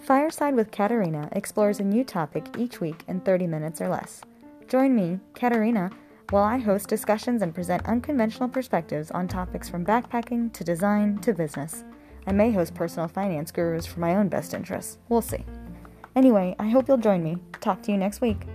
Fireside with Katarina explores a new topic each week in 30 minutes or less. Join me, Katarina, while I host discussions and present unconventional perspectives on topics from backpacking to design to business. I may host personal finance gurus for my own best interests. We'll see. Anyway, I hope you'll join me. Talk to you next week.